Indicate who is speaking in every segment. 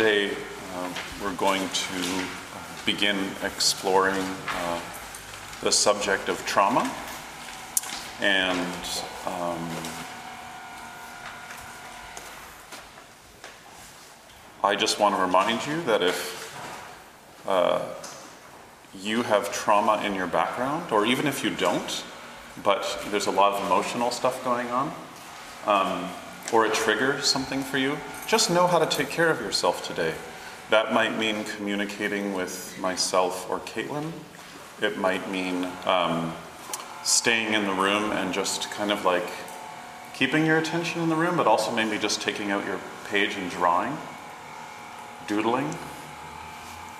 Speaker 1: Today, uh, we're going to uh, begin exploring uh, the subject of trauma. And um, I just want to remind you that if uh, you have trauma in your background, or even if you don't, but there's a lot of emotional stuff going on, um, or it triggers something for you, just know how to take care of yourself today. That might mean communicating with myself or Caitlin. It might mean um, staying in the room and just kind of like keeping your attention in the room, but also maybe just taking out your page and drawing, doodling,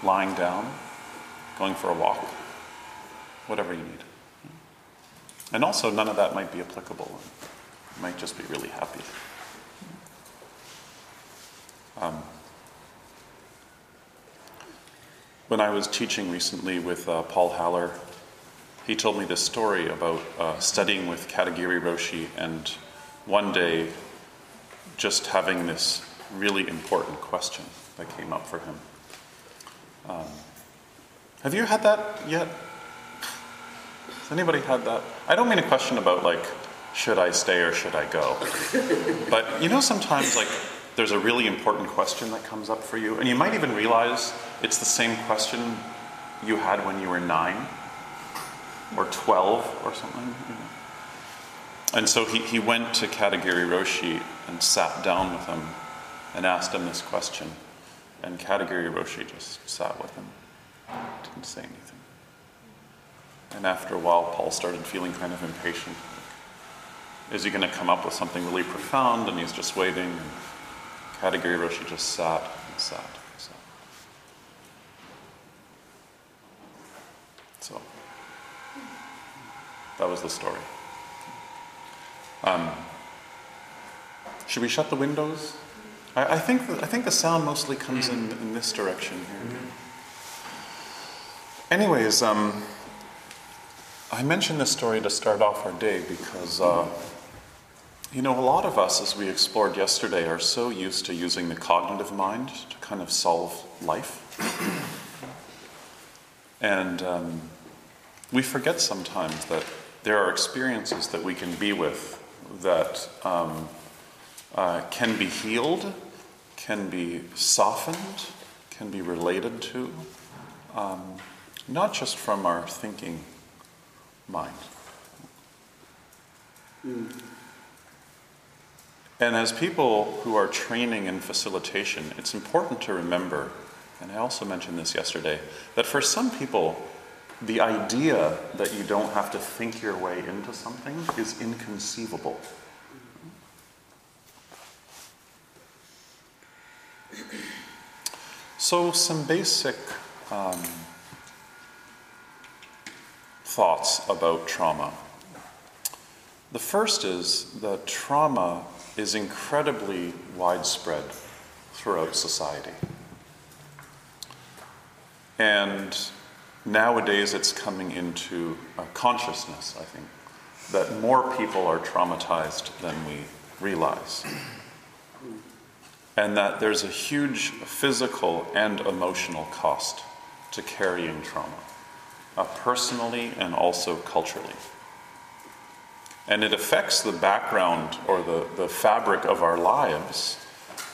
Speaker 1: lying down, going for a walk, whatever you need. And also, none of that might be applicable. You might just be really happy. Um, when I was teaching recently with uh, Paul Haller, he told me this story about uh, studying with Katagiri Roshi and one day just having this really important question that came up for him. Um, have you had that yet? Has anybody had that? I don't mean a question about like, should I stay or should I go? but you know, sometimes like there's a really important question that comes up for you, and you might even realize it's the same question you had when you were nine or 12 or something. You know. And so he, he went to Katagiri Roshi and sat down with him and asked him this question. And Katagiri Roshi just sat with him, didn't say anything. And after a while, Paul started feeling kind of impatient. Is he going to come up with something really profound? And he's just waiting. And Katagiri Roshi just sat and sat and sat. So that was the story. Um, should we shut the windows? I, I think the, I think the sound mostly comes in, in this direction here. Anyways, um, I mentioned this story to start off our day because, uh, you know, a lot of us, as we explored yesterday, are so used to using the cognitive mind to kind of solve life. and um, we forget sometimes that there are experiences that we can be with that um, uh, can be healed, can be softened, can be related to, um, not just from our thinking mind. Mm. And as people who are training in facilitation, it's important to remember, and I also mentioned this yesterday, that for some people, the idea that you don't have to think your way into something is inconceivable. So, some basic um, thoughts about trauma. The first is that trauma is incredibly widespread throughout society. And nowadays it's coming into consciousness, I think, that more people are traumatized than we realize. And that there's a huge physical and emotional cost to carrying trauma. uh, personally and also culturally. And it affects the background or the, the fabric of our lives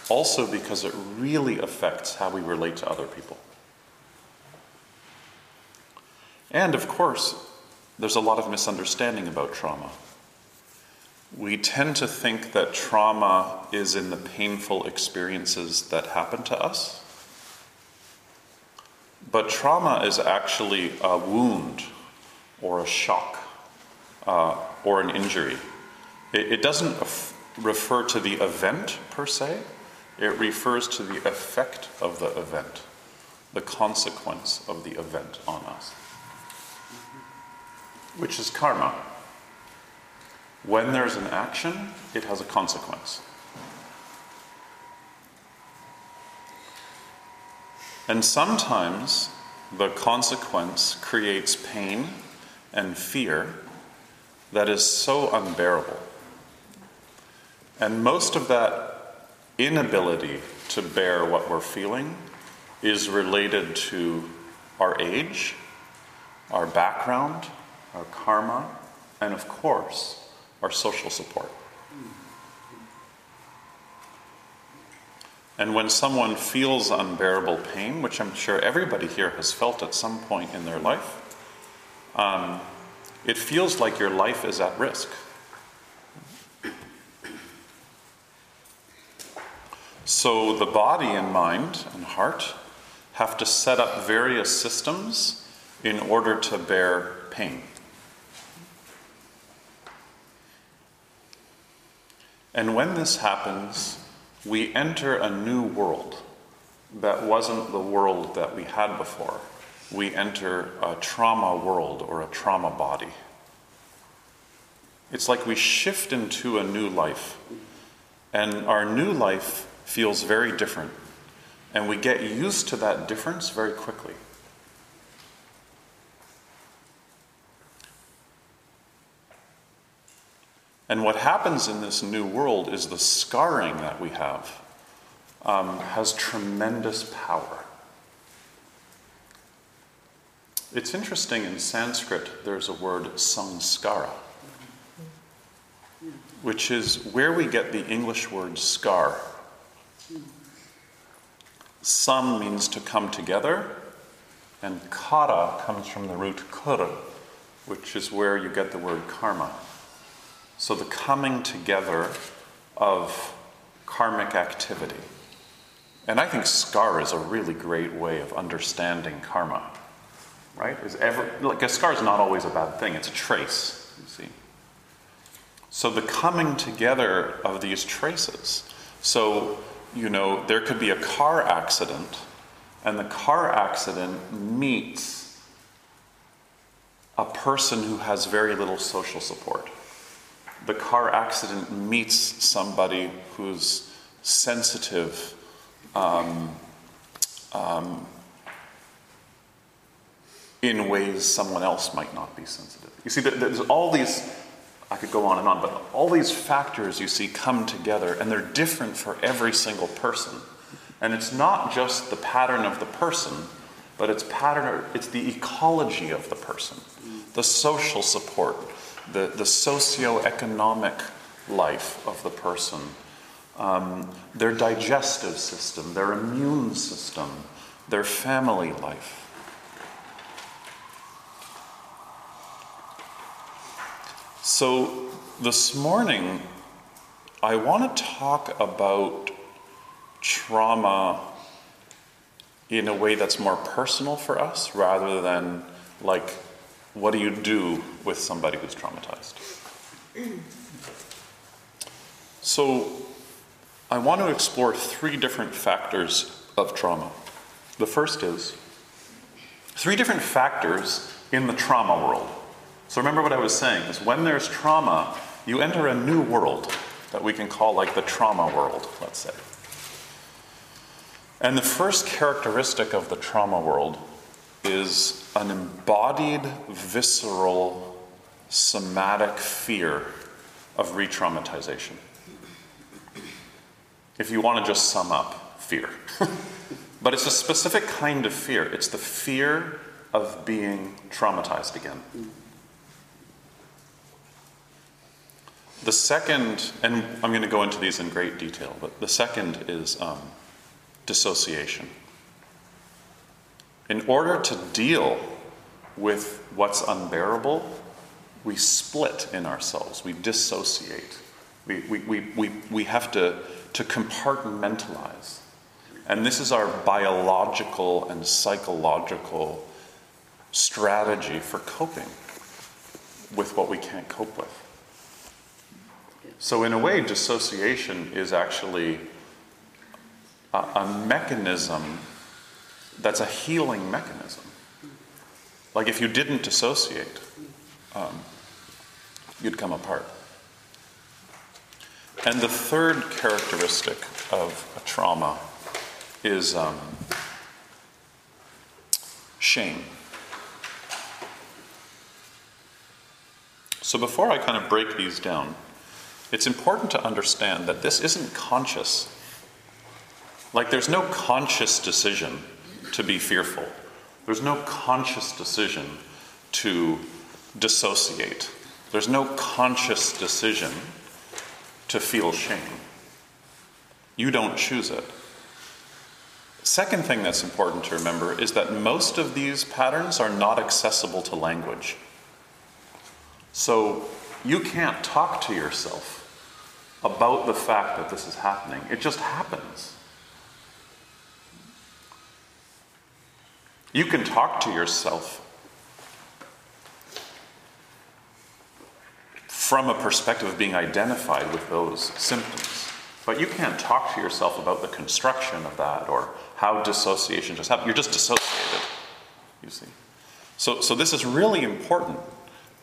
Speaker 1: also because it really affects how we relate to other people. And of course, there's a lot of misunderstanding about trauma. We tend to think that trauma is in the painful experiences that happen to us. But trauma is actually a wound or a shock uh, or an injury. It, it doesn't refer to the event per se, it refers to the effect of the event, the consequence of the event on us, which is karma. When there's an action, it has a consequence. And sometimes the consequence creates pain and fear that is so unbearable. And most of that inability to bear what we're feeling is related to our age, our background, our karma, and of course, our social support. And when someone feels unbearable pain, which I'm sure everybody here has felt at some point in their life, um, it feels like your life is at risk. So the body and mind and heart have to set up various systems in order to bear pain. And when this happens, we enter a new world that wasn't the world that we had before. We enter a trauma world or a trauma body. It's like we shift into a new life, and our new life feels very different, and we get used to that difference very quickly. And what happens in this new world is the scarring that we have um, has tremendous power. It's interesting in Sanskrit, there's a word samskara, which is where we get the English word scar. Sam means to come together, and kara comes from the root kur, which is where you get the word karma. So, the coming together of karmic activity. And I think scar is a really great way of understanding karma, right? Is ever like a scar is not always a bad thing; it's a trace. You see. So the coming together of these traces. So you know there could be a car accident, and the car accident meets a person who has very little social support the car accident meets somebody who's sensitive, um, um, in ways someone else might not be sensitive. You see, there's all these, I could go on and on, but all these factors you see come together, and they're different for every single person. And it's not just the pattern of the person, but it's pattern, it's the ecology of the person, the social support, the, the socioeconomic life of the person, um, their digestive system, their immune system, their family life. So, this morning, I want to talk about trauma in a way that's more personal for us rather than like what do you do with somebody who's traumatized? So, I want to explore three different factors of trauma. The first is three different factors in the trauma world. So, remember what I was saying is when there's trauma, you enter a new world that we can call like the trauma world, let's say. And the first characteristic of the trauma world is an embodied, visceral, somatic fear of re traumatization. If you want to just sum up fear. but it's a specific kind of fear. It's the fear of being traumatized again. The second, and I'm going to go into these in great detail, but the second is um, dissociation. In order to deal with what's unbearable, we split in ourselves, we dissociate. We, we, we, we, we have to, to compartmentalize. And this is our biological and psychological strategy for coping with what we can't cope with. So, in a way, dissociation is actually a, a mechanism that's a healing mechanism. Like if you didn't dissociate, um, you'd come apart. And the third characteristic of a trauma is um, shame. So before I kind of break these down, it's important to understand that this isn't conscious. Like there's no conscious decision to be fearful. There's no conscious decision to dissociate. There's no conscious decision to feel shame. You don't choose it. Second thing that's important to remember is that most of these patterns are not accessible to language. So you can't talk to yourself about the fact that this is happening. It just happens. You can talk to yourself from a perspective of being identified with those symptoms. But you can't talk to yourself about the construction of that or how dissociation just happened. You're just dissociated, you see. So, so this is really important.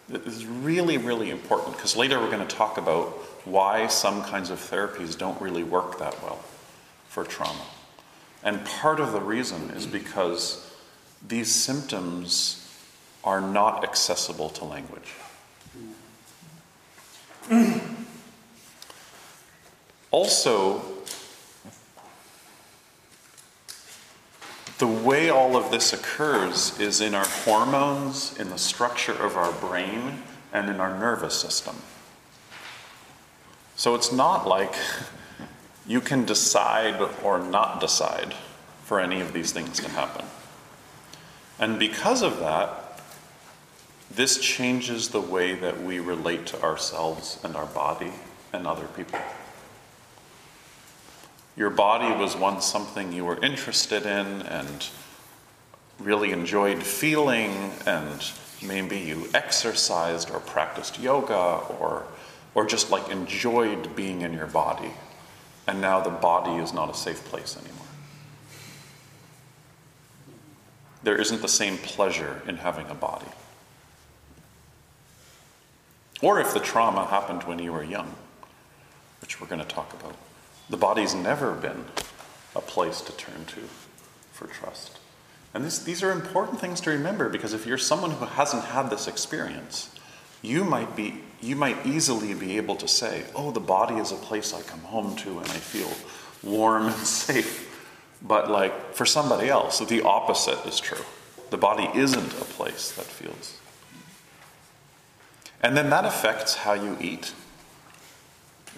Speaker 1: This is really, really important because later we're going to talk about why some kinds of therapies don't really work that well for trauma. And part of the reason is because these symptoms are not accessible to language. also, the way all of this occurs is in our hormones, in the structure of our brain, and in our nervous system. So it's not like you can decide or not decide for any of these things to happen. And because of that, this changes the way that we relate to ourselves and our body and other people. Your body was once something you were interested in and really enjoyed feeling, and maybe you exercised or practiced yoga or, or just like enjoyed being in your body. And now the body is not a safe place anymore. there isn't the same pleasure in having a body. Or if the trauma happened when you were young, which we're going to talk about, the body's never been a place to turn to for trust. And this, these are important things to remember because if you're someone who hasn't had this experience, you might be you might easily be able to say, "Oh, the body is a place I come home to and I feel warm and safe." But like for somebody else, the opposite is true. The body isn't a place that feels. And then that affects how you eat.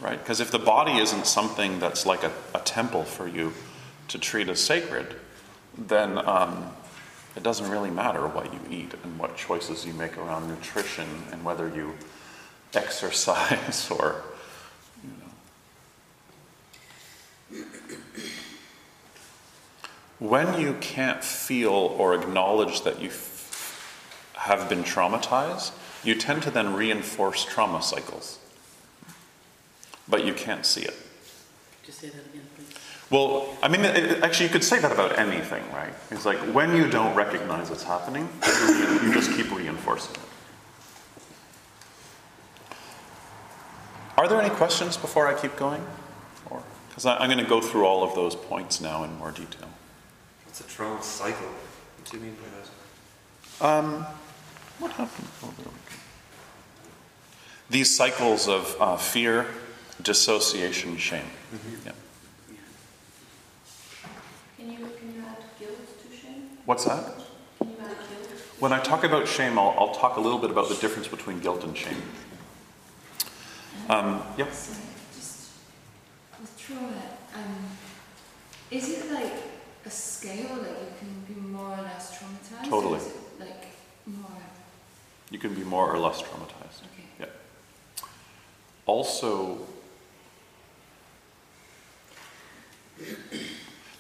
Speaker 1: Right? Because if the body isn't something that's like a, a, temple for you to treat as sacred, then um, it doesn't really matter what you eat and what choices you make around nutrition and whether you exercise or When you can't feel or acknowledge that you f- have been traumatized, you tend to then reinforce trauma cycles. But you can't see it.
Speaker 2: Could you say that again, please?
Speaker 1: Well, I mean, it, actually, you could say that about anything, right? It's like when you don't recognize it's happening, you just keep reinforcing it. Are there any questions before I keep going? Because I'm going to go through all of those points now in more detail.
Speaker 3: It's a trauma cycle. What do you mean by
Speaker 1: that? Um, what happened? These cycles of uh, fear, dissociation, shame. Mm-hmm.
Speaker 4: Yeah. Can you, can you add guilt to shame?
Speaker 1: What's that?
Speaker 4: Can you add guilt?
Speaker 1: When I talk about shame, I'll, I'll talk a little bit about the difference between guilt and shame. Um, yep.
Speaker 5: Sorry, just with trauma, um, is it like a scale that you can be more or less traumatized?
Speaker 1: Totally.
Speaker 5: Is it like more?
Speaker 1: You can be more or less traumatized.
Speaker 5: Okay. Yeah.
Speaker 1: Also,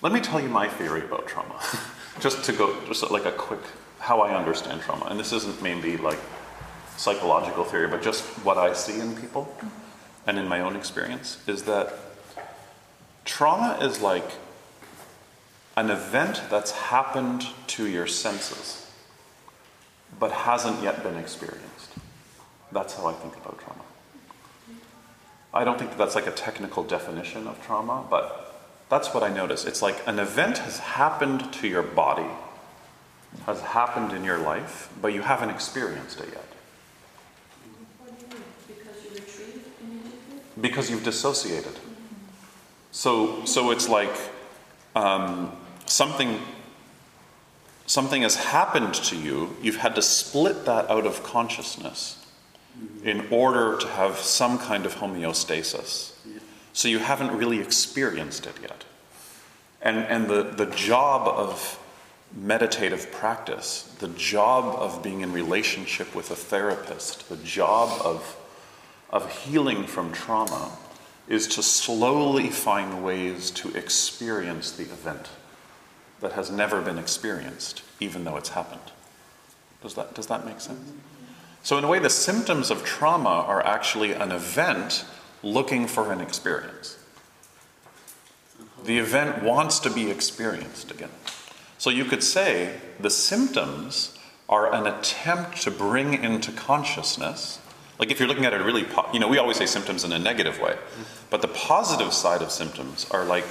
Speaker 1: let me tell you my theory about trauma. just to go, just like a quick, how I understand trauma. And this isn't maybe like psychological theory, but just what I see in people and in my own experience is that trauma is like an event that's happened to your senses, but hasn't yet been experienced. That's how I think about trauma. I don't think that that's like a technical definition of trauma, but that's what I notice. It's like an event has happened to your body, has happened in your life, but you haven't experienced it yet.
Speaker 5: Because
Speaker 1: you've dissociated. So, so it's like um, something, something has happened to you. You've had to split that out of consciousness in order to have some kind of homeostasis. So you haven't really experienced it yet. And, and the, the job of meditative practice, the job of being in relationship with a therapist, the job of of healing from trauma is to slowly find ways to experience the event that has never been experienced, even though it's happened. Does that, does that make sense? So, in a way, the symptoms of trauma are actually an event looking for an experience. The event wants to be experienced again. So, you could say the symptoms are an attempt to bring into consciousness like if you're looking at it really, po- you know, we always say symptoms in a negative way, but the positive side of symptoms are like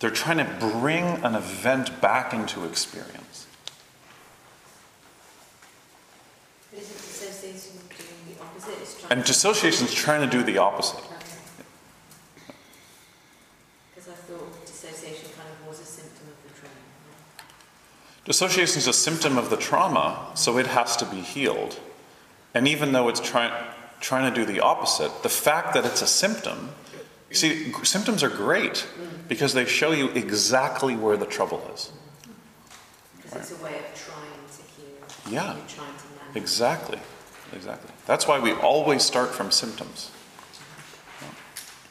Speaker 1: they're trying to bring an event back into experience.
Speaker 6: Is it dissociation doing the opposite?
Speaker 1: dissociation is trying to do the opposite.
Speaker 6: Because I thought dissociation kind of was a symptom of the trauma.
Speaker 1: Dissociation is a symptom of the trauma, so it has to be healed. And even though it's trying trying to do the opposite, the fact that it's a symptom, you see, symptoms are great because they show you exactly where the trouble is.
Speaker 6: Because it's a way of trying to heal.
Speaker 1: Yeah.
Speaker 6: You're trying to manage.
Speaker 1: Exactly, exactly. That's why we always start from symptoms.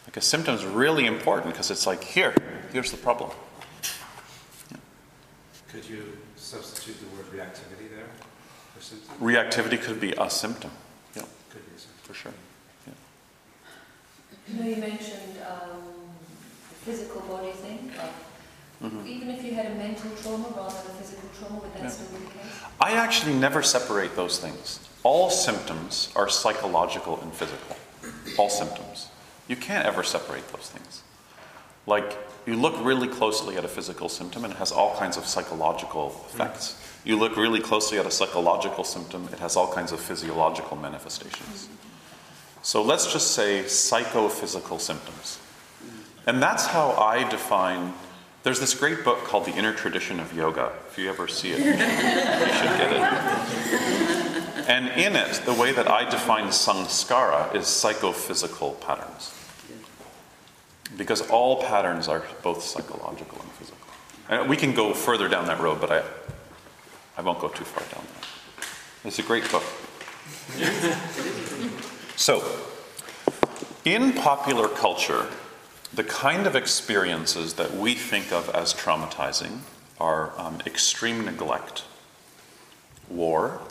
Speaker 1: Because symptoms are really important because it's like, here, here's the problem.
Speaker 3: Could you substitute the word reactivity there for symptom?
Speaker 1: Reactivity could be a symptom. Yeah,
Speaker 3: Could be a symptom.
Speaker 1: for sure.
Speaker 7: You know, you mentioned um, the physical body thing. Like,
Speaker 1: Mhm.
Speaker 7: Even if you had a mental trauma rather than a physical trauma, would that
Speaker 1: Yeah.
Speaker 7: still be the case?
Speaker 1: I actually never separate those things. All symptoms are psychological and physical. All symptoms. You can't ever separate those things. Like, you look really closely at a physical symptom and it has all kinds of psychological effects. You look really closely at a psychological symptom, it has all kinds of physiological manifestations. So let's just say psychophysical symptoms. And that's how I define. There's this great book called The Inner Tradition of Yoga. If you ever see it, you should get it. And in it, the way that I define samskara is psychophysical patterns. Because all patterns are both psychological and physical. And we can go further down that road, but I, I won't go too far down that. It's a great book. So, in popular culture, the kind of experiences that we think of as traumatizing are um, extreme neglect, war,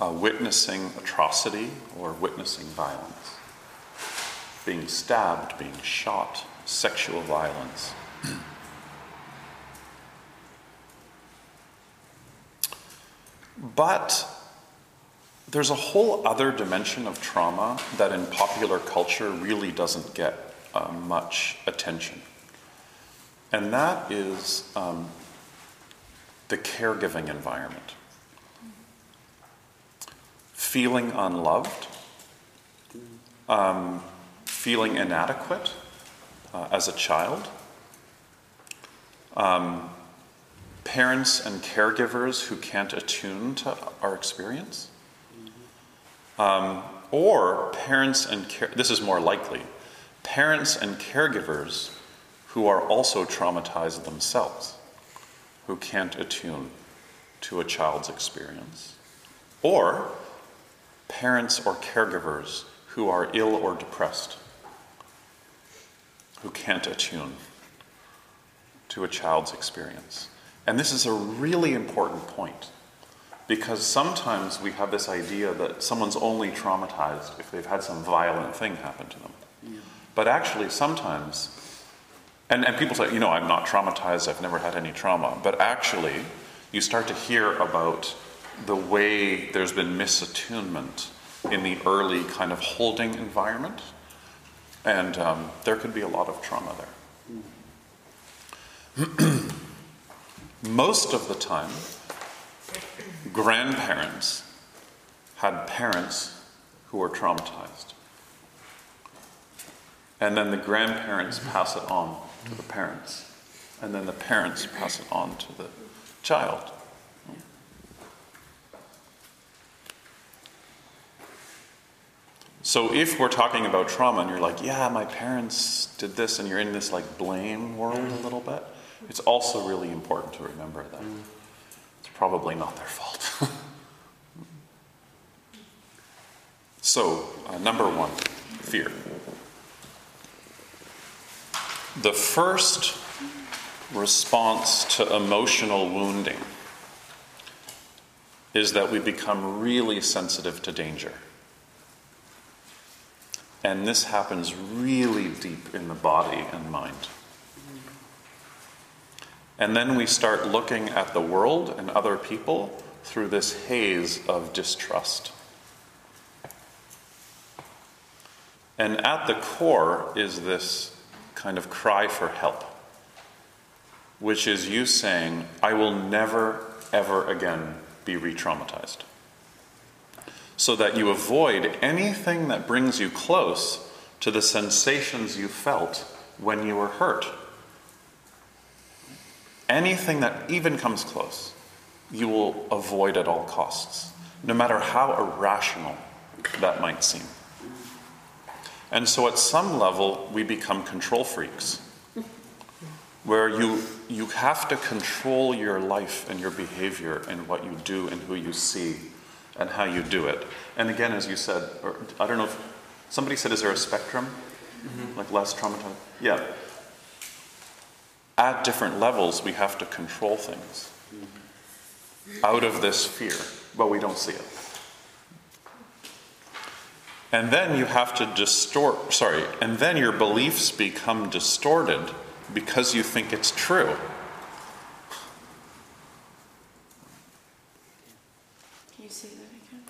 Speaker 1: uh, witnessing atrocity or witnessing violence, being stabbed, being shot, sexual violence. but there's a whole other dimension of trauma that in popular culture really doesn't get uh, much attention. And that is um, the caregiving environment. Feeling unloved, um, feeling inadequate uh, as a child, um, parents and caregivers who can't attune to our experience. Um, or parents and care, this is more likely, parents and caregivers who are also traumatized themselves, who can't attune to a child's experience. Or parents or caregivers who are ill or depressed, who can't attune to a child's experience. And this is a really important point because sometimes we have this idea that someone's only traumatized if they've had some violent thing happen to them. But actually, sometimes, and, and people say, you know, I'm not traumatized, I've never had any trauma. But actually, you start to hear about the way there's been misattunement in the early kind of holding environment. And um, there could be a lot of trauma there. Most of the time, grandparents had parents who were traumatized. And then the grandparents pass it on to the parents. And then the parents pass it on to the child. So if we're talking about trauma and you're like, yeah, my parents did this, and you're in this like blame world a little bit, it's also really important to remember that it's probably not their fault. so, uh, number one, fear. The first response to emotional wounding is that we become really sensitive to danger. And this happens really deep in the body and mind. And then we start looking at the world and other people through this haze of distrust. And at the core is this kind of cry for help, which is you saying, I will never, ever again be re traumatized. So that you avoid anything that brings you close to the sensations you felt when you were hurt. Anything that even comes close, you will avoid at all costs, no matter how irrational that might seem. And so, at some level, we become control freaks, where you, you have to control your life and your behavior and what you do and who you see and how you do it. And again, as you said, or I don't know if somebody said, is there a spectrum? Mm-hmm. Like less traumatized? Yeah. At different levels, we have to control things out of this fear, but we don't see it. And then you have to distort, sorry, and then your beliefs become distorted because you think it's true.
Speaker 4: Can you say that again?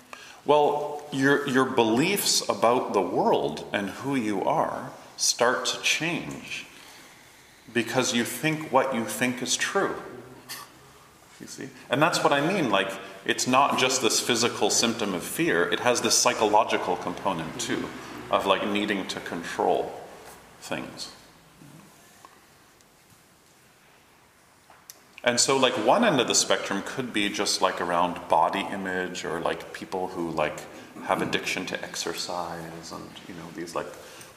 Speaker 1: Well, your, your beliefs about the world and who you are start to change because you think what you think is true. You see? And that's what I mean. Like, it's not just this physical symptom of fear, it has this psychological component too, of like needing to control things. And so, like, one end of the spectrum could be just like around body image or like people who like have addiction to exercise and, you know, these like,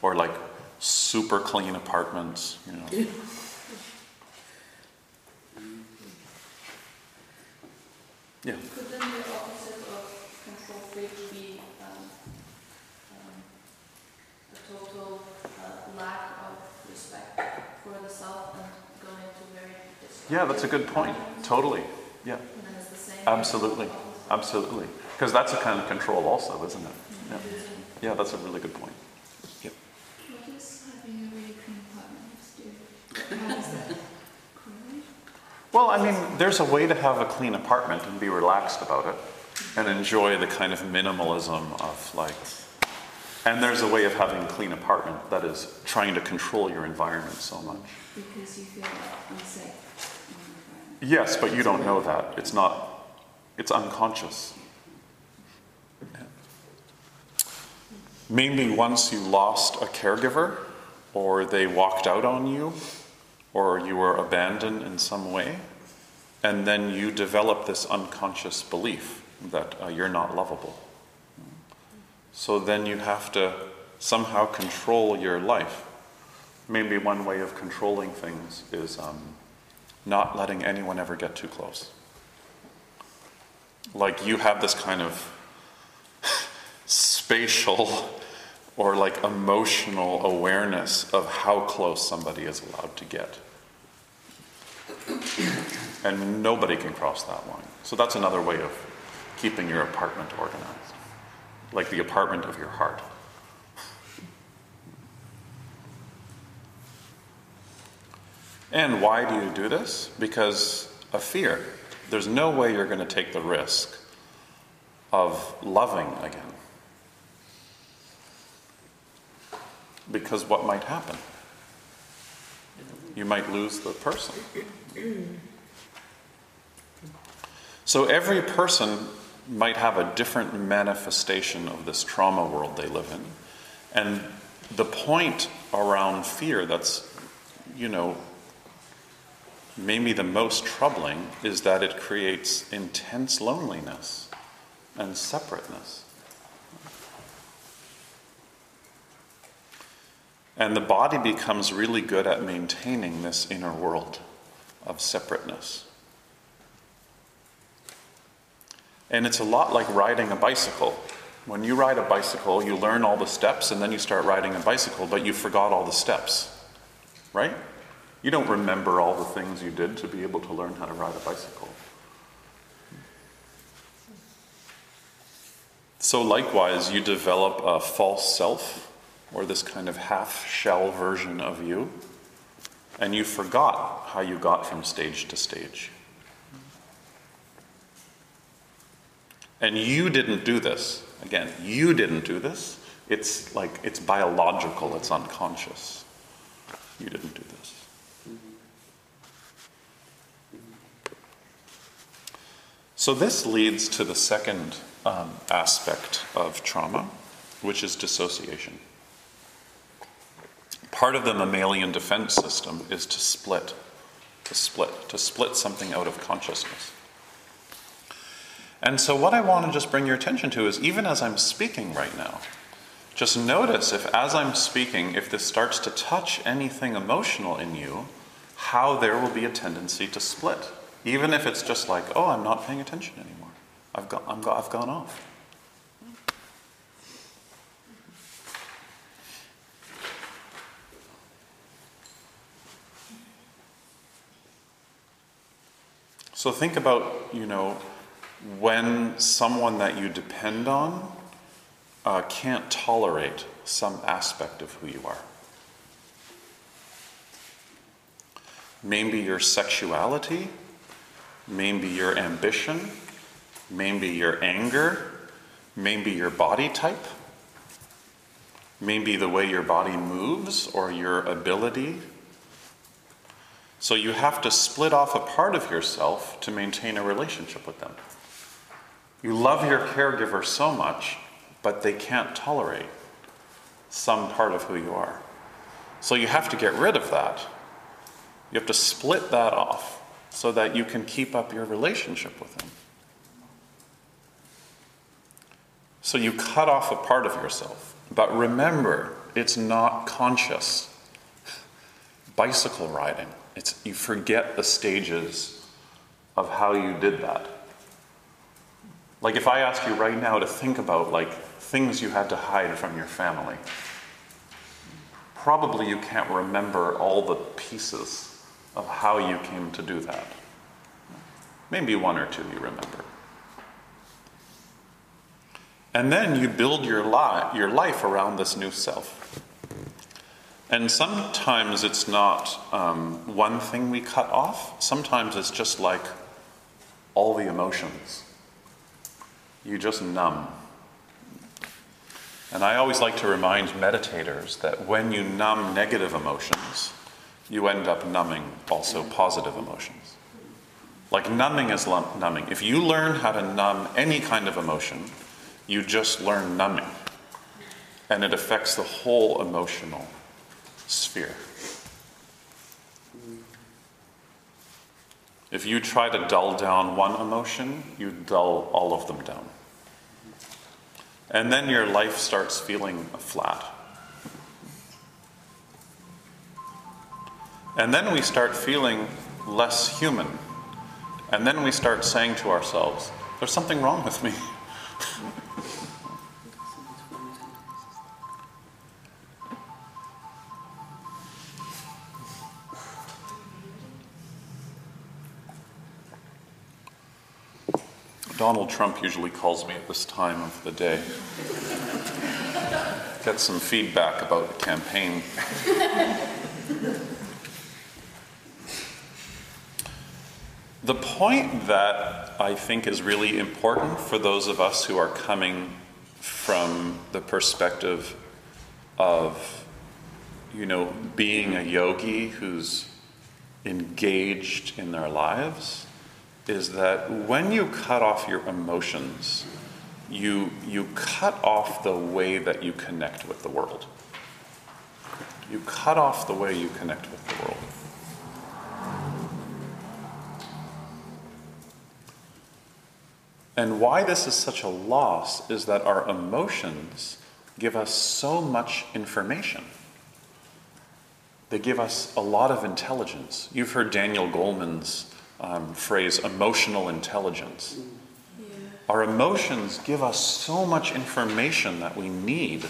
Speaker 1: or like super clean apartments, you know. Yeah.
Speaker 5: Could then the opposite of control freak be um, um, a total uh, lack of respect for the self and going into very
Speaker 1: Yeah, that's a good point. Totally. Yeah. Absolutely. Absolutely. Because that's a kind of control, also, isn't it? Yeah. Yeah, that's a really good point.
Speaker 5: Correlate?
Speaker 1: Well, I mean, there's a way to have a clean apartment and be relaxed about it and enjoy the kind of minimalism of like. And there's a way of having a clean apartment that is trying to control your environment so much.
Speaker 5: Because you feel unsafe.
Speaker 1: Yes, but you don't know that. It's not, it's unconscious. Maybe once you lost a caregiver, or they walked out on you, or you were abandoned in some way, And then you develop this unconscious belief that uh, you're not lovable. So then you have to somehow control your life. Maybe one way of controlling things is um, not letting anyone ever get too close. Like you have this kind of spatial or like emotional awareness of how close somebody is allowed to get. And nobody can cross that line. So that's another way of keeping your apartment organized, like the apartment of your heart. And why do you do this? Because of fear. There's no way you're going to take the risk of loving again. Because what might happen? You might lose the person. So every person might have a different manifestation of this trauma world they live in. And the point around fear that's, you know, maybe the most troubling is that it creates intense loneliness and separateness. And the body becomes really good at maintaining this inner world of separateness. And it's a lot like riding a bicycle. When you ride a bicycle, you learn all the steps and then you start riding a bicycle, but you forgot all the steps, right? You don't remember all the things you did to be able to learn how to ride a bicycle. So, likewise, you develop a false self or this kind of half shell version of you, and you forgot how you got from stage to stage. And you didn't do this. Again, you didn't do this. It's like it's biological, it's unconscious. You didn't do this. So, this leads to the second um, aspect of trauma, which is dissociation. Part of the mammalian defense system is to split, to split, to split something out of consciousness. And so, what I want to just bring your attention to is even as I'm speaking right now, just notice if, as I'm speaking, if this starts to touch anything emotional in you, how there will be a tendency to split. Even if it's just like, oh, I'm not paying attention anymore. I've, I'm, I've gone off. So think about, you know, when someone that you depend on uh, can't tolerate some aspect of who you are. Maybe your sexuality, maybe your ambition, maybe your anger, maybe your body type, maybe the way your body moves or your ability. So you have to split off a part of yourself to maintain a relationship with them. You love your caregiver so much, but they can't tolerate some part of who you are. So you have to get rid of that. You have to split that off so that you can keep up your relationship with them. So you cut off a part of yourself. But remember, it's not conscious. Bicycle riding, it's, you forget the stages of how you did that. Like if I ask you right now to think about like things you had to hide from your family, probably you can't remember all the pieces of how you came to do that. Maybe one or two you remember. And then you build your, li- your life around this new self. And sometimes it's not um, one thing we cut off, sometimes it's just like all the emotions. You just numb. And I always like to remind meditators that when you numb negative emotions, you end up numbing also positive emotions. Like numbing is lump- numbing. If you learn how to numb any kind of emotion, you just learn numbing. And it affects the whole emotional sphere. If you try to dull down one emotion, you dull all of them down. And then your life starts feeling flat. And then we start feeling less human. And then we start saying to ourselves, there's something wrong with me. Donald Trump usually calls me at this time of the day. Get some feedback about the campaign. the point that I think is really important for those of us who are coming from the perspective of, you know, being a yogi who's engaged in their lives is that when you cut off your emotions, you, you cut off the way that you connect with the world. You cut off the way you connect with the world. And why this is such a loss is that our emotions give us so much information. They give us a lot of intelligence. You've heard Daniel Goleman's um, phrase, emotional intelligence.
Speaker 5: Yeah.
Speaker 1: Our emotions give us so much information that we need.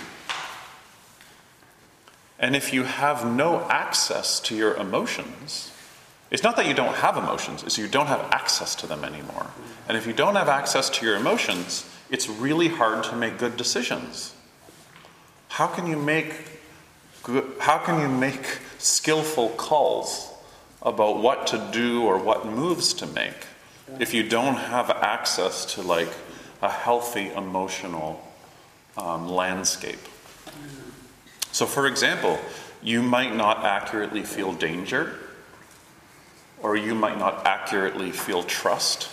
Speaker 1: And if you have no access to your emotions, it's not that you don't have emotions, it's you don't have access to them anymore. And if you don't have access to your emotions, it's really hard to make good decisions. How can you make good, how can you make skillful calls about what to do or what moves to make if you don't have access to like a healthy emotional um, landscape. So, for example, you might not accurately feel danger, or you might not accurately feel trust.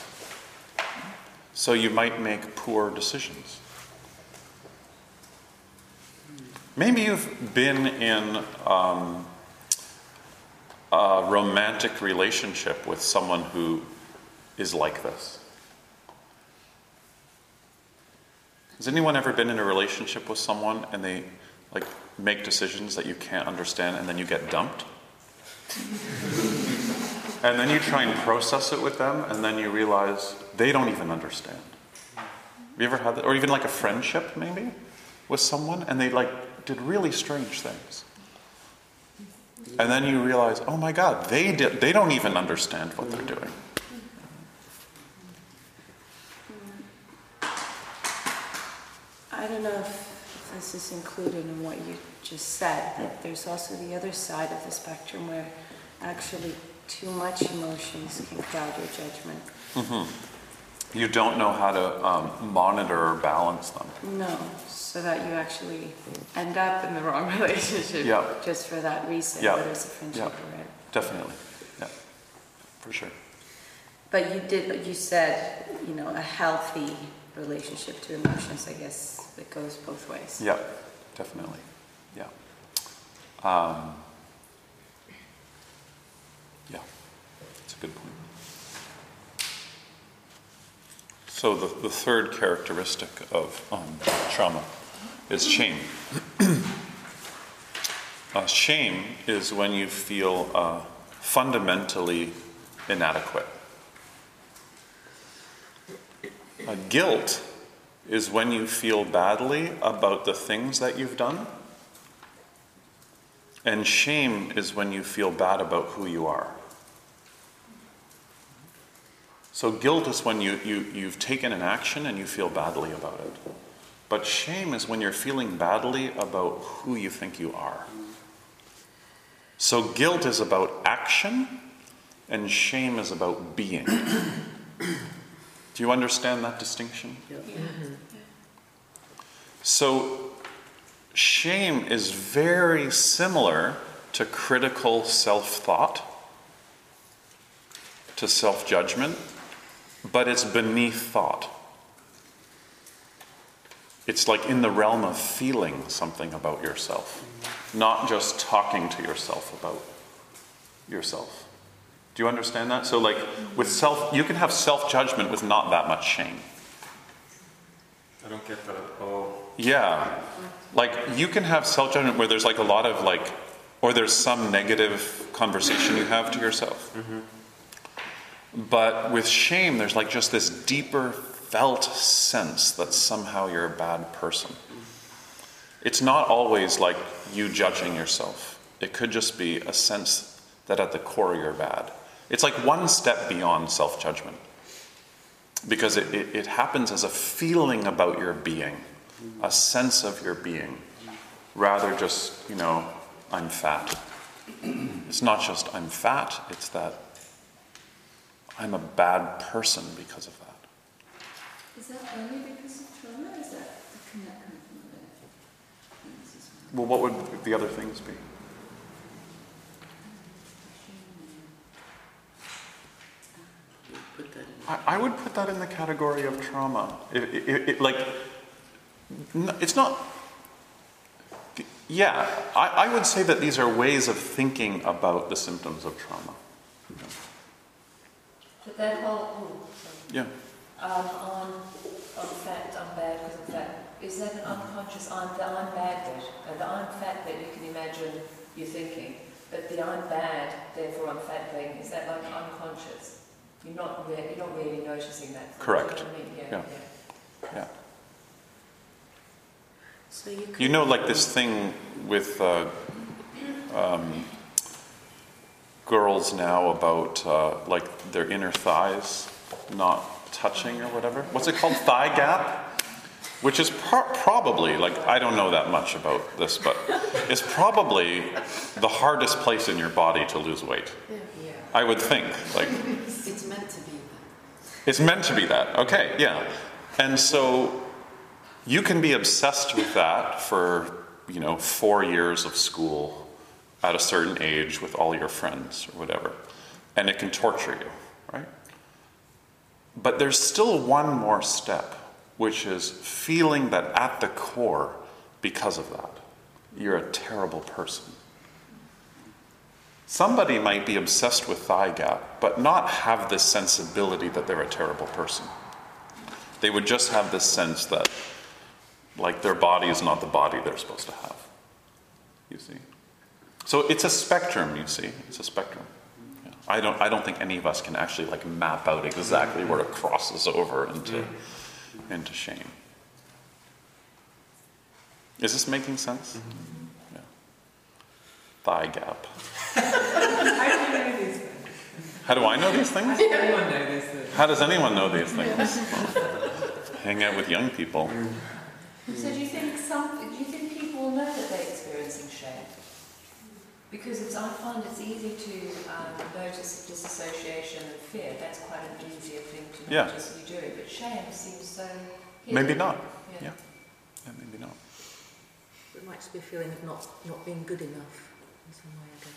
Speaker 1: So, you might make poor decisions. Maybe you've been in um, a romantic relationship with someone who is like this. Has anyone ever been in a relationship with someone and they like make decisions that you can't understand and then you get dumped? and then you try and process it with them and then you realize they don't even understand. Have you ever had that? Or even like a friendship maybe with someone and they like did really strange things. And then you realize, oh my God, they, did, they don't even understand what they're doing.
Speaker 7: I don't know if this is included in what you just said, but there's also the other side of the spectrum where actually too much emotions can cloud your judgment.
Speaker 1: Mm-hmm. You don't know how to um, monitor or balance them.
Speaker 7: No, so that you actually end up in the wrong relationship
Speaker 1: Yeah.
Speaker 7: just for that reason,
Speaker 1: Yeah.
Speaker 7: whether it's a friendship
Speaker 1: Yeah.
Speaker 7: or.
Speaker 1: Definitely. Yeah. For sure.
Speaker 7: But you did, you said, you know, a healthy relationship to emotions, I guess it goes both ways.
Speaker 1: Yeah. Definitely. Yeah. Um, yeah. That's a good point. So, the, the third characteristic of um, trauma is shame. uh, shame is when you feel uh, fundamentally inadequate. Uh, guilt is when you feel badly about the things that you've done. And shame is when you feel bad about who you are. So, guilt is when you, you, you've taken an action and you feel badly about it. But shame is when you're feeling badly about who you think you are. So, guilt is about action, and shame is about being. Do you understand that distinction? Mm-hmm. So, shame is very similar to critical self thought, to self judgment, but it's beneath thought. It's like in the realm of feeling something about yourself, not just talking to yourself about yourself. Do you understand that? So, like, with self, you can have self judgment with not that much shame.
Speaker 3: I don't get that at all.
Speaker 1: Yeah. Like, you can have self judgment where there's like a lot of like, or there's some negative conversation you have to yourself. Mm-hmm. But with shame, there's like just this deeper felt sense that somehow you're a bad person. It's not always like you judging yourself, it could just be a sense that at the core you're bad. It's like one step beyond self judgment because it, it, it happens as a feeling about your being, a sense of your being, rather just, you know, I'm fat. It's not just I'm fat, it's that I'm a bad person because of that.
Speaker 5: Is that only because of trauma, or is that the connection from the well?
Speaker 1: Well, what would the other things be?
Speaker 2: You put that in.
Speaker 1: I, I would put that in the category of trauma. It, it, it, like, it's not. Yeah, I, I would say that these are ways of thinking about the symptoms of trauma.
Speaker 6: But that whole, oh, sorry.
Speaker 1: Yeah.
Speaker 6: um, on, on fat, I'm bad because I'm fat, is that an unconscious, I'm, the I'm bad bit? Uh, the I'm fat bit, you can imagine you thinking, but the I'm bad, therefore I'm fat thing, is that like unconscious? You're not, re- you're not really noticing that.
Speaker 1: Correct.
Speaker 6: You know I mean? Yeah,
Speaker 1: Yeah.
Speaker 6: yeah.
Speaker 1: Yeah.
Speaker 7: So you.
Speaker 1: You know, like this thing with uh, um, girls now about uh, like their inner thighs not touching or whatever. What's it called? Thigh gap? Which is pro- probably, like, I don't know that much about this, but it's probably the hardest place in your body to lose weight.
Speaker 6: Yeah.
Speaker 1: I would think. Like,
Speaker 2: It's meant to be that.
Speaker 1: it's meant to be that. Okay, yeah. And so you can be obsessed with that for, you know, four years of school at a certain age with all your friends or whatever. And it can torture you, right? But there's still one more step, which is feeling that at the core, because of that, you're a terrible person. Somebody might be obsessed with thigh gap, but not have this sensibility that they're a terrible person. They would just have this sense that, like, their body is not the body they're supposed to have. You see? So it's a spectrum, you see. It's a spectrum. Yeah. I, don't, I don't think any of us can actually, like, map out exactly where it crosses over into, mm-hmm. into shame. Is this making sense? Mm-hmm. Yeah. Thigh gap. How do I know these things? How does anyone know these things? Hang out with young people.
Speaker 6: So do you think some, do you think people know that they're experiencing shame? Because it's, I find it's easy to um, notice disassociation and fear. That's quite an easier thing to
Speaker 1: Yeah.
Speaker 6: notice you do. But shame seems so. hidden.
Speaker 1: Maybe not.
Speaker 6: Yeah.
Speaker 1: Yeah. Yeah, maybe not.
Speaker 2: It might just be a feeling of not, not being good enough in some way, I guess.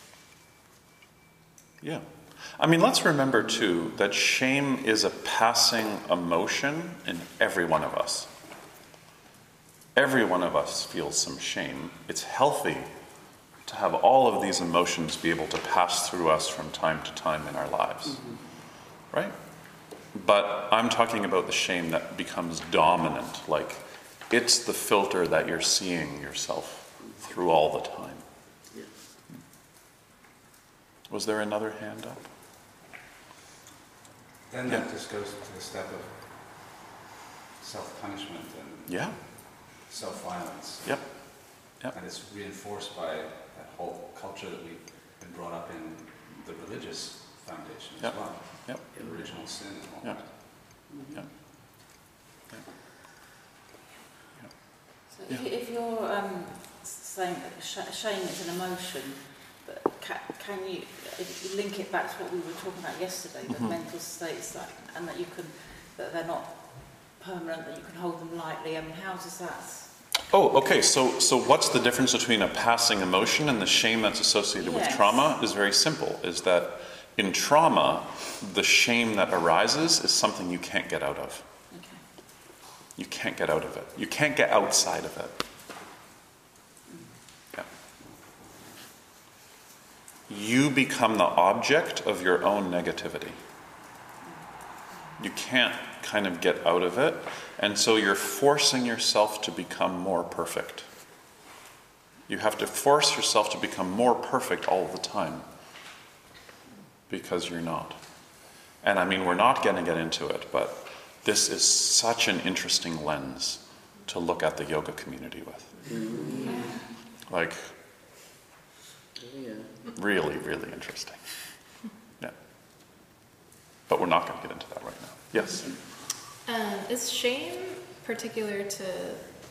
Speaker 1: Yeah. I mean, let's remember too that shame is a passing emotion in every one of us. Every one of us feels some shame. It's healthy to have all of these emotions be able to pass through us from time to time in our lives. Mm-hmm. Right? But I'm talking about the shame that becomes dominant, like it's the filter that you're seeing yourself through all the time. Was there another hand up?
Speaker 8: Then
Speaker 1: Yeah.
Speaker 8: that just goes to the step of self-punishment and
Speaker 1: Yeah.
Speaker 8: self-violence.
Speaker 1: Yep. Yep.
Speaker 8: And it's reinforced by that whole culture that we've been brought up in, the religious foundation as
Speaker 1: Yep.
Speaker 8: well.
Speaker 1: Yep.
Speaker 8: The original sin and all
Speaker 1: Yeah.
Speaker 8: that.
Speaker 1: Yep.
Speaker 9: So if, you, if you're um, saying that sh- shame is an emotion, but ca- can you, if you link it back to what we were talking about yesterday, the
Speaker 1: Mhm.
Speaker 9: mental states, that, and that you can, that they're not permanent, that you can hold them lightly. I mean, how does that?
Speaker 1: Oh, okay. So, so what's the difference between a passing emotion and the shame that's associated with trauma? Is very simple. Is that in trauma, the shame that arises is something you can't get out of.
Speaker 9: Okay.
Speaker 1: You can't get out of it. You can't get outside of it. Mm. Yeah. you become the object of your own negativity. You can't kind of get out of it, and so you're forcing yourself to become more perfect. You have to force yourself to become more perfect all the time because you're not. And I mean, we're not going to get into it, but this is such an interesting lens to look at the yoga community with. Like, really, really interesting. Yeah. But we're not going to get into that right now. Yes?
Speaker 10: Um, is shame particular to?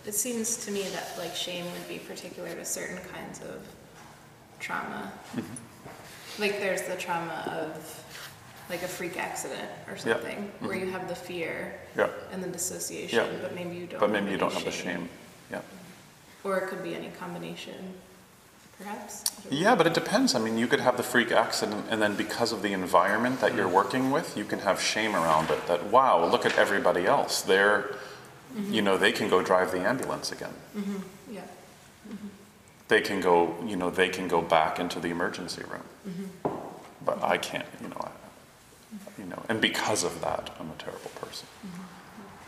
Speaker 10: It seems to me that like shame would be particular to certain kinds of trauma. Like there's the trauma of like a freak accident or
Speaker 1: Yeah.
Speaker 10: something where you have the fear
Speaker 1: Yeah.
Speaker 10: and the dissociation,
Speaker 1: Yeah.
Speaker 10: but maybe you don't.
Speaker 1: But maybe
Speaker 10: have
Speaker 1: you don't have the shame. Yeah.
Speaker 10: Or it could be any combination, perhaps. I don't know.
Speaker 1: Yeah, but it depends. I mean, you could have the freak accident, and then because of the environment that you're working with, you can have shame around it. That wow, look at everybody else. They're, you know, they can go drive the ambulance again. Mm-hmm.
Speaker 10: Yeah. Mm-hmm.
Speaker 1: They can go, you know, they can go back into the emergency room. Mm-hmm. But I can't, you know, I, you know, and because of that, I'm a terrible person.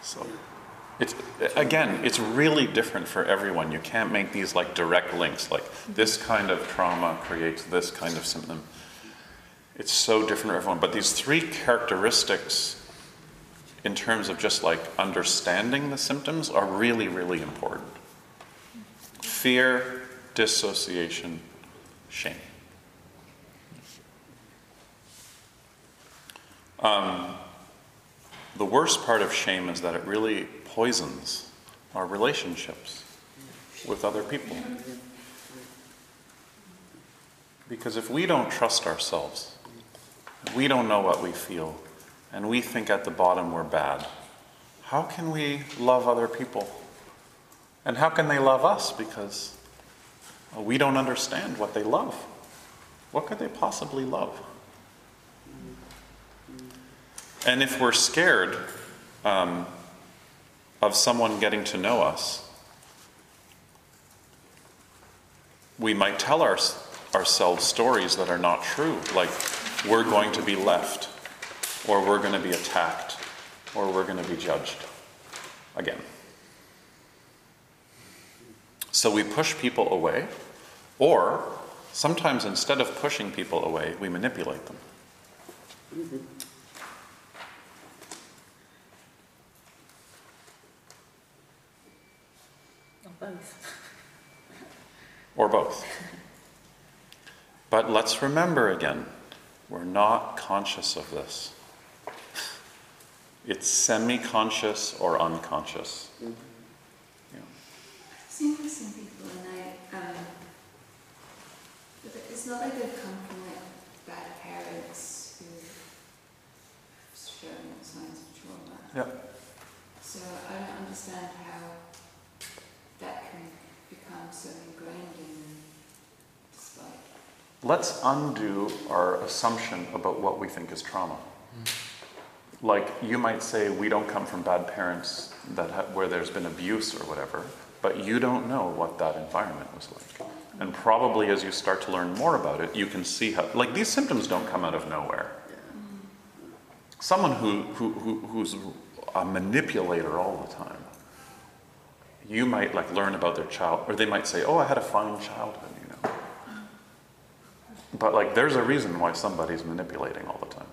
Speaker 1: So, it's again, it's really different for everyone. You can't make these like direct links. Like this kind of trauma creates this kind of symptom. It's so different for everyone. But these three characteristics, in terms of just like understanding the symptoms, are really, really important. Fear, dissociation, shame. Um, the worst part of shame is that it really poisons our relationships with other people. Because if we don't trust ourselves, we don't know what we feel, and we think at the bottom we're bad, how can we love other people? And how can they love us? Because we don't understand what they love. What could they possibly love? And if we're scared um, of someone getting to know us, we might tell our, ourselves stories that are not true, like we're going to be left, or we're going to be attacked, or we're going to be judged again. So we push people away, or sometimes instead of pushing people away, we manipulate them.
Speaker 9: Both.
Speaker 1: or both. But let's remember again, we're not conscious of this. It's semi conscious or unconscious. Yeah.
Speaker 11: seen with some people and I, um, it's not like they've come from like bad parents who have shown signs of trauma.
Speaker 1: Yeah.
Speaker 11: So I don't understand how that can become so ingrained in them despite.
Speaker 1: Let's undo our assumption about what we think is trauma. Mm-hmm. Like you might say, we don't come from bad parents that ha- where there's been abuse or whatever, but you don't know what that environment was like. And probably as you start to learn more about it, you can see how, like these symptoms don't come out of nowhere. Someone who, who, who, who's a manipulator all the time, you might like learn about their child, or they might say, oh, I had a fine childhood, you know. But like, there's a reason why somebody's manipulating all the time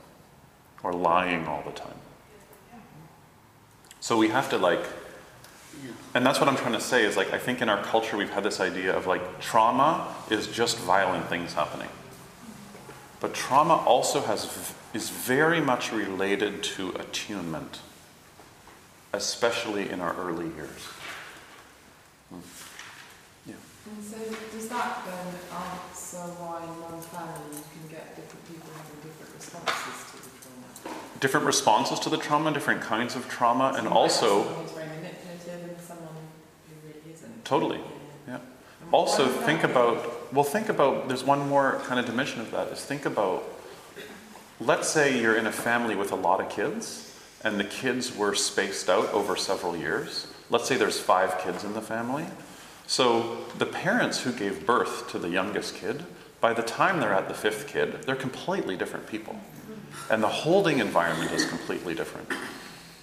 Speaker 1: or lying all the time. So we have to like, and that's what I'm trying to say is like, I think in our culture we've had this idea of like trauma is just violent things happening. But trauma also has, is very much related to attunement, especially in our early years. Yeah.
Speaker 12: And so does that then answer why in one family you can get different people having different responses to the trauma?
Speaker 1: Different responses to the trauma, different kinds of trauma, and also
Speaker 12: who's very manipulative and someone who really isn't.
Speaker 1: Totally, yeah. Also, think about, well, think about, there's one more kind of dimension of that, is think about, let's say you're in a family with a lot of kids, and the kids were spaced out over several years. Let's say there's five kids in the family. So the parents who gave birth to the youngest kid By the time they're at the fifth kid, they're completely different people. And the holding environment is completely different.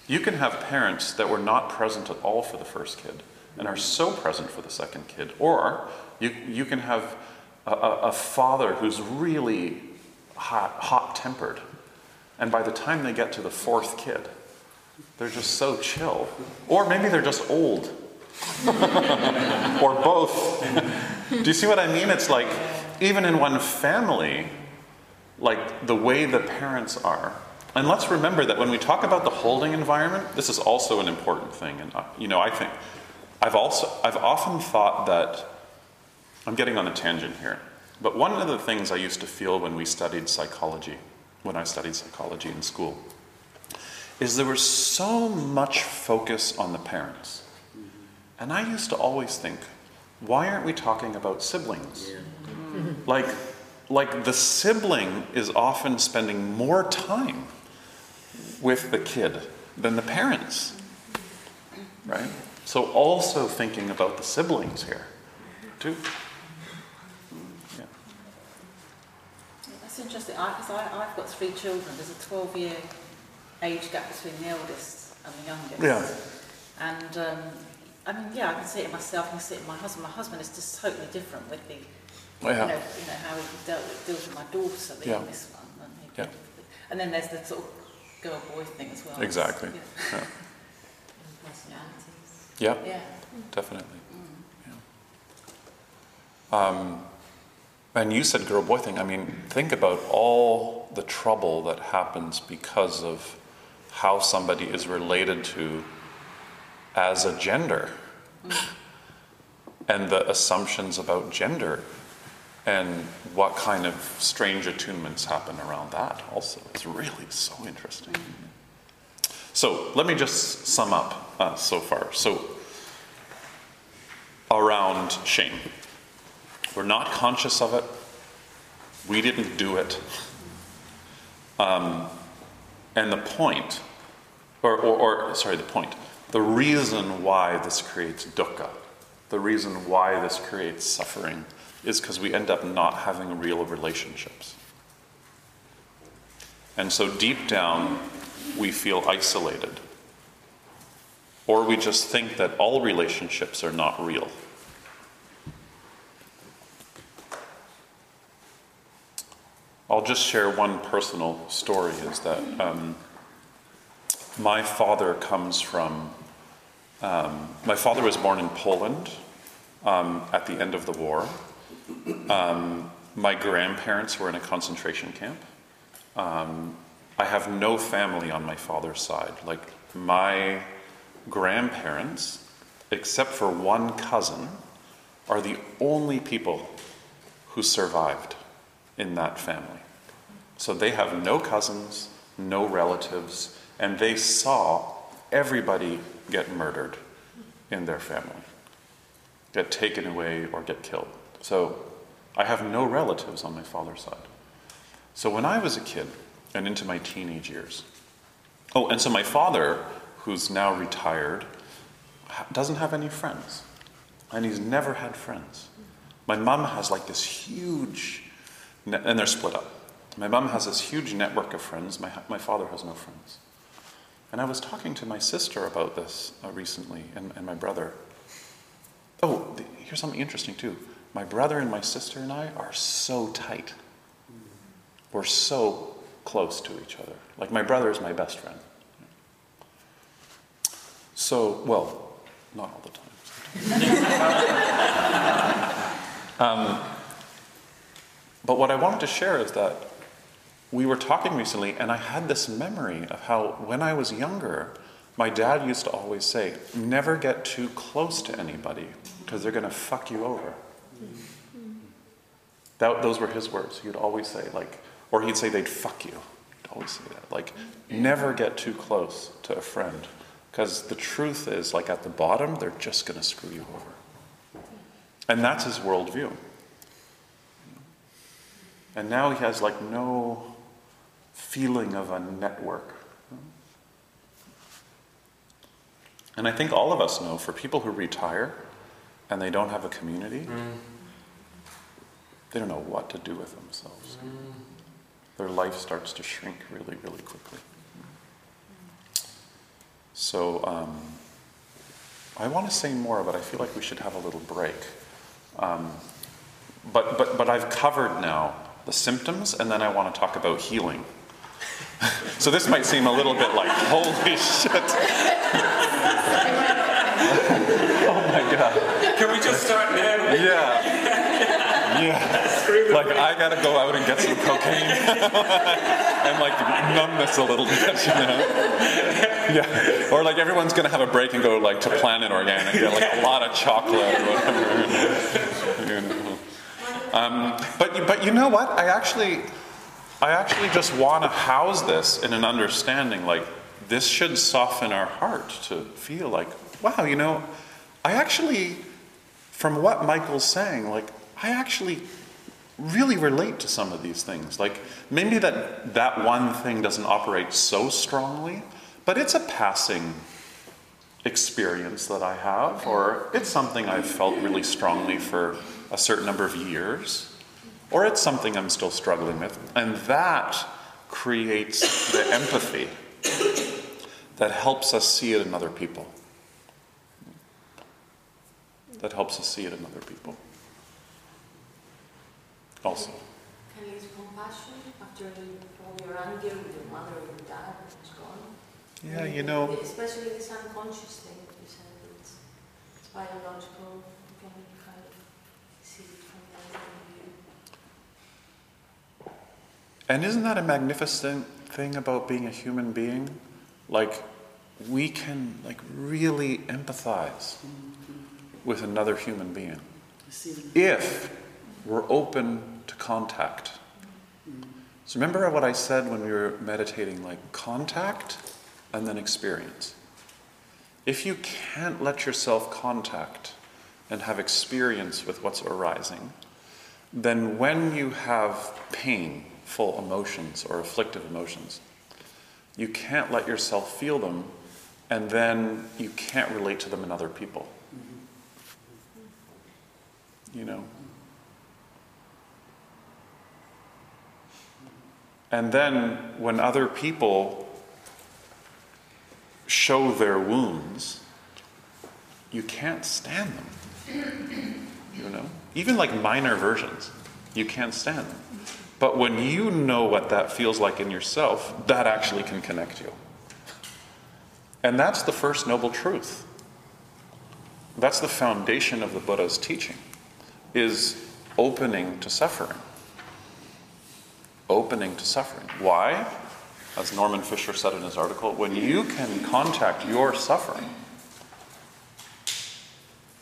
Speaker 1: You can have parents that were not present at all for the first kid and are so present for the second kid. Or you, you can have a, a, father who's really hot, hot tempered. And by the time they get to the fourth kid, they're just so chill. Or maybe they're just old. or both. Do you see what I mean? It's like, even in one family, like the way the parents are. And let's remember that when we talk about the holding environment, this is also an important thing. And, uh, you know, I think I've also, I've often thought that, I'm getting on a tangent here, but one of the things I used to feel when we studied psychology, when I studied psychology in school, is there was so much focus on the parents. And I used to always think, why aren't we talking about siblings? Like, like the sibling is often spending more time with the kid than the parents, right? So also thinking about the siblings here, too. Yeah.
Speaker 9: That's interesting, because I, I, I've got three children. There's a 12 year age gap between the eldest and the youngest.
Speaker 1: Yeah.
Speaker 9: And, um, I mean, yeah, I can see it in myself, I can see it in my husband. My husband is just totally different with the,
Speaker 1: yeah.
Speaker 9: you, know, you know, how he dealt with, deals with my daughter, the
Speaker 1: Yeah.
Speaker 9: youngest one. And, he
Speaker 1: Yeah.
Speaker 9: dealt with it. and then there's the sort of girl-boy thing as well.
Speaker 1: Exactly.
Speaker 9: Yeah.
Speaker 1: Yeah.
Speaker 2: Personalities.
Speaker 1: Yeah,
Speaker 9: yeah.
Speaker 1: definitely.
Speaker 9: Mm.
Speaker 1: Yeah. Um, and you said girl boy thing. I mean, think about all the trouble that happens because of how somebody is related to as a gender and the assumptions about gender and what kind of strange attunements happen around that also. It's really so interesting. So let me just sum up uh, so far. So, around shame, we're not conscious of it, we didn't do it. Um, and the point, or, or, or sorry, the point, the reason why this creates dukkha, the reason why this creates suffering, is because we end up not having real relationships. And so deep down, we feel isolated. Or we just think that all relationships are not real. I'll just share one personal story is that um, my father comes from, um, my father was born in Poland um, at the end of the war. Um, my grandparents were in a concentration camp. Um, I have no family on my father's side. Like my grandparents, except for one cousin, are the only people who survived in that family. So they have no cousins, no relatives, and they saw everybody get murdered in their family, get taken away or get killed. So I have no relatives on my father's side. So when I was a kid and into my teenage years, oh, and so my father, who's now retired, doesn't have any friends. And he's never had friends. My mom has like this huge, and they're split up. My mom has this huge network of friends. My, my father has no friends. And I was talking to my sister about this uh, recently, and, and my brother. Oh, th- here's something interesting too. My brother and my sister and I are so tight. We're so close to each other. Like my brother is my best friend. So, well, not all the time. um, but what I wanted to share is that we were talking recently, and I had this memory of how when I was younger, my dad used to always say, never get too close to anybody because they're going to fuck you over. That, those were his words. He would always say, like, or he'd say they'd fuck you. He'd always say that. Like, never get too close to a friend because the truth is, like, at the bottom, they're just going to screw you over. And that's his worldview. And now he has, like, no feeling of a network. And I think all of us know for people who retire and they don't have a community, they don't know what to do with themselves. Their life starts to shrink really, really quickly. So, um, I want to say more, but I feel like we should have a little break. Um, but, but, but I've covered now the symptoms, and then I want to talk about healing. So this might seem a little bit like, holy shit. oh my god.
Speaker 3: Can we just start now?
Speaker 1: Yeah. Yeah. Like I gotta go out and get some cocaine and like numb this a little bit, you know? Yeah. Or like everyone's gonna have a break and go like to Planet Organic, get like a lot of chocolate or whatever. You know. Um, but but you know what? I actually I actually just want to house this in an understanding like this should soften our heart to feel like, wow, you know, I actually, from what Michael's saying, like, I actually really relate to some of these things. Like, maybe that, that one thing doesn't operate so strongly, but it's a passing experience that I have, or it's something I've felt really strongly for a certain number of years, or it's something I'm still struggling with. And that creates the empathy that helps us see it in other people. That helps us see it in other people. Also.
Speaker 2: Can you use compassion after all your anger with your mother or your dad is gone?
Speaker 1: Yeah, you know.
Speaker 2: Especially this unconscious thing that you said, it's, it's biological, you can kind of see it from the other point of view.
Speaker 1: And isn't that a magnificent thing about being a human being? Like, we can like really empathize with another human being if we're open to contact. So remember what I said when we were meditating like contact and then experience. If you can't let yourself contact and have experience with what's arising, then when you have painful emotions or afflictive emotions, you can't let yourself feel them, and then you can't relate to them in other people. You know? And then when other people show their wounds, you can't stand them. You know? Even like minor versions, you can't stand them. But when you know what that feels like in yourself, that actually can connect you. And that's the first noble truth. That's the foundation of the Buddha's teaching is opening to suffering. Opening to suffering. Why? As Norman Fischer said in his article, when you can contact your suffering,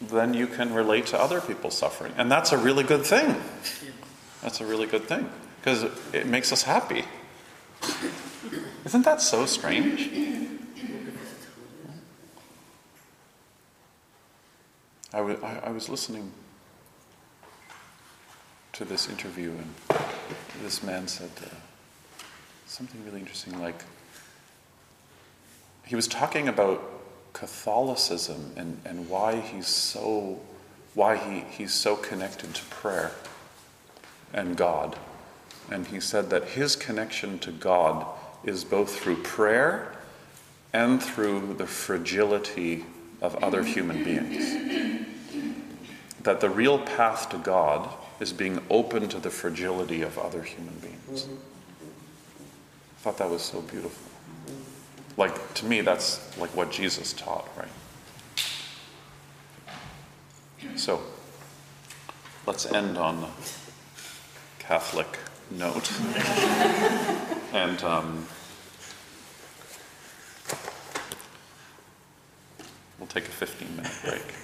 Speaker 1: then you can relate to other people's suffering. And that's a really good thing. That's a really good thing because it makes us happy. Isn't that so strange? I, w- I, I was listening to this interview, and this man said uh, something really interesting. Like, he was talking about Catholicism and, and why he's so why he, he's so connected to prayer and God. And he said that his connection to God is both through prayer and through the fragility of other human beings. That the real path to God is being open to the fragility of other human beings. I thought that was so beautiful. Like, to me, that's like what Jesus taught, right? So, let's end on Catholic note. and um, we'll take a 15 minute break.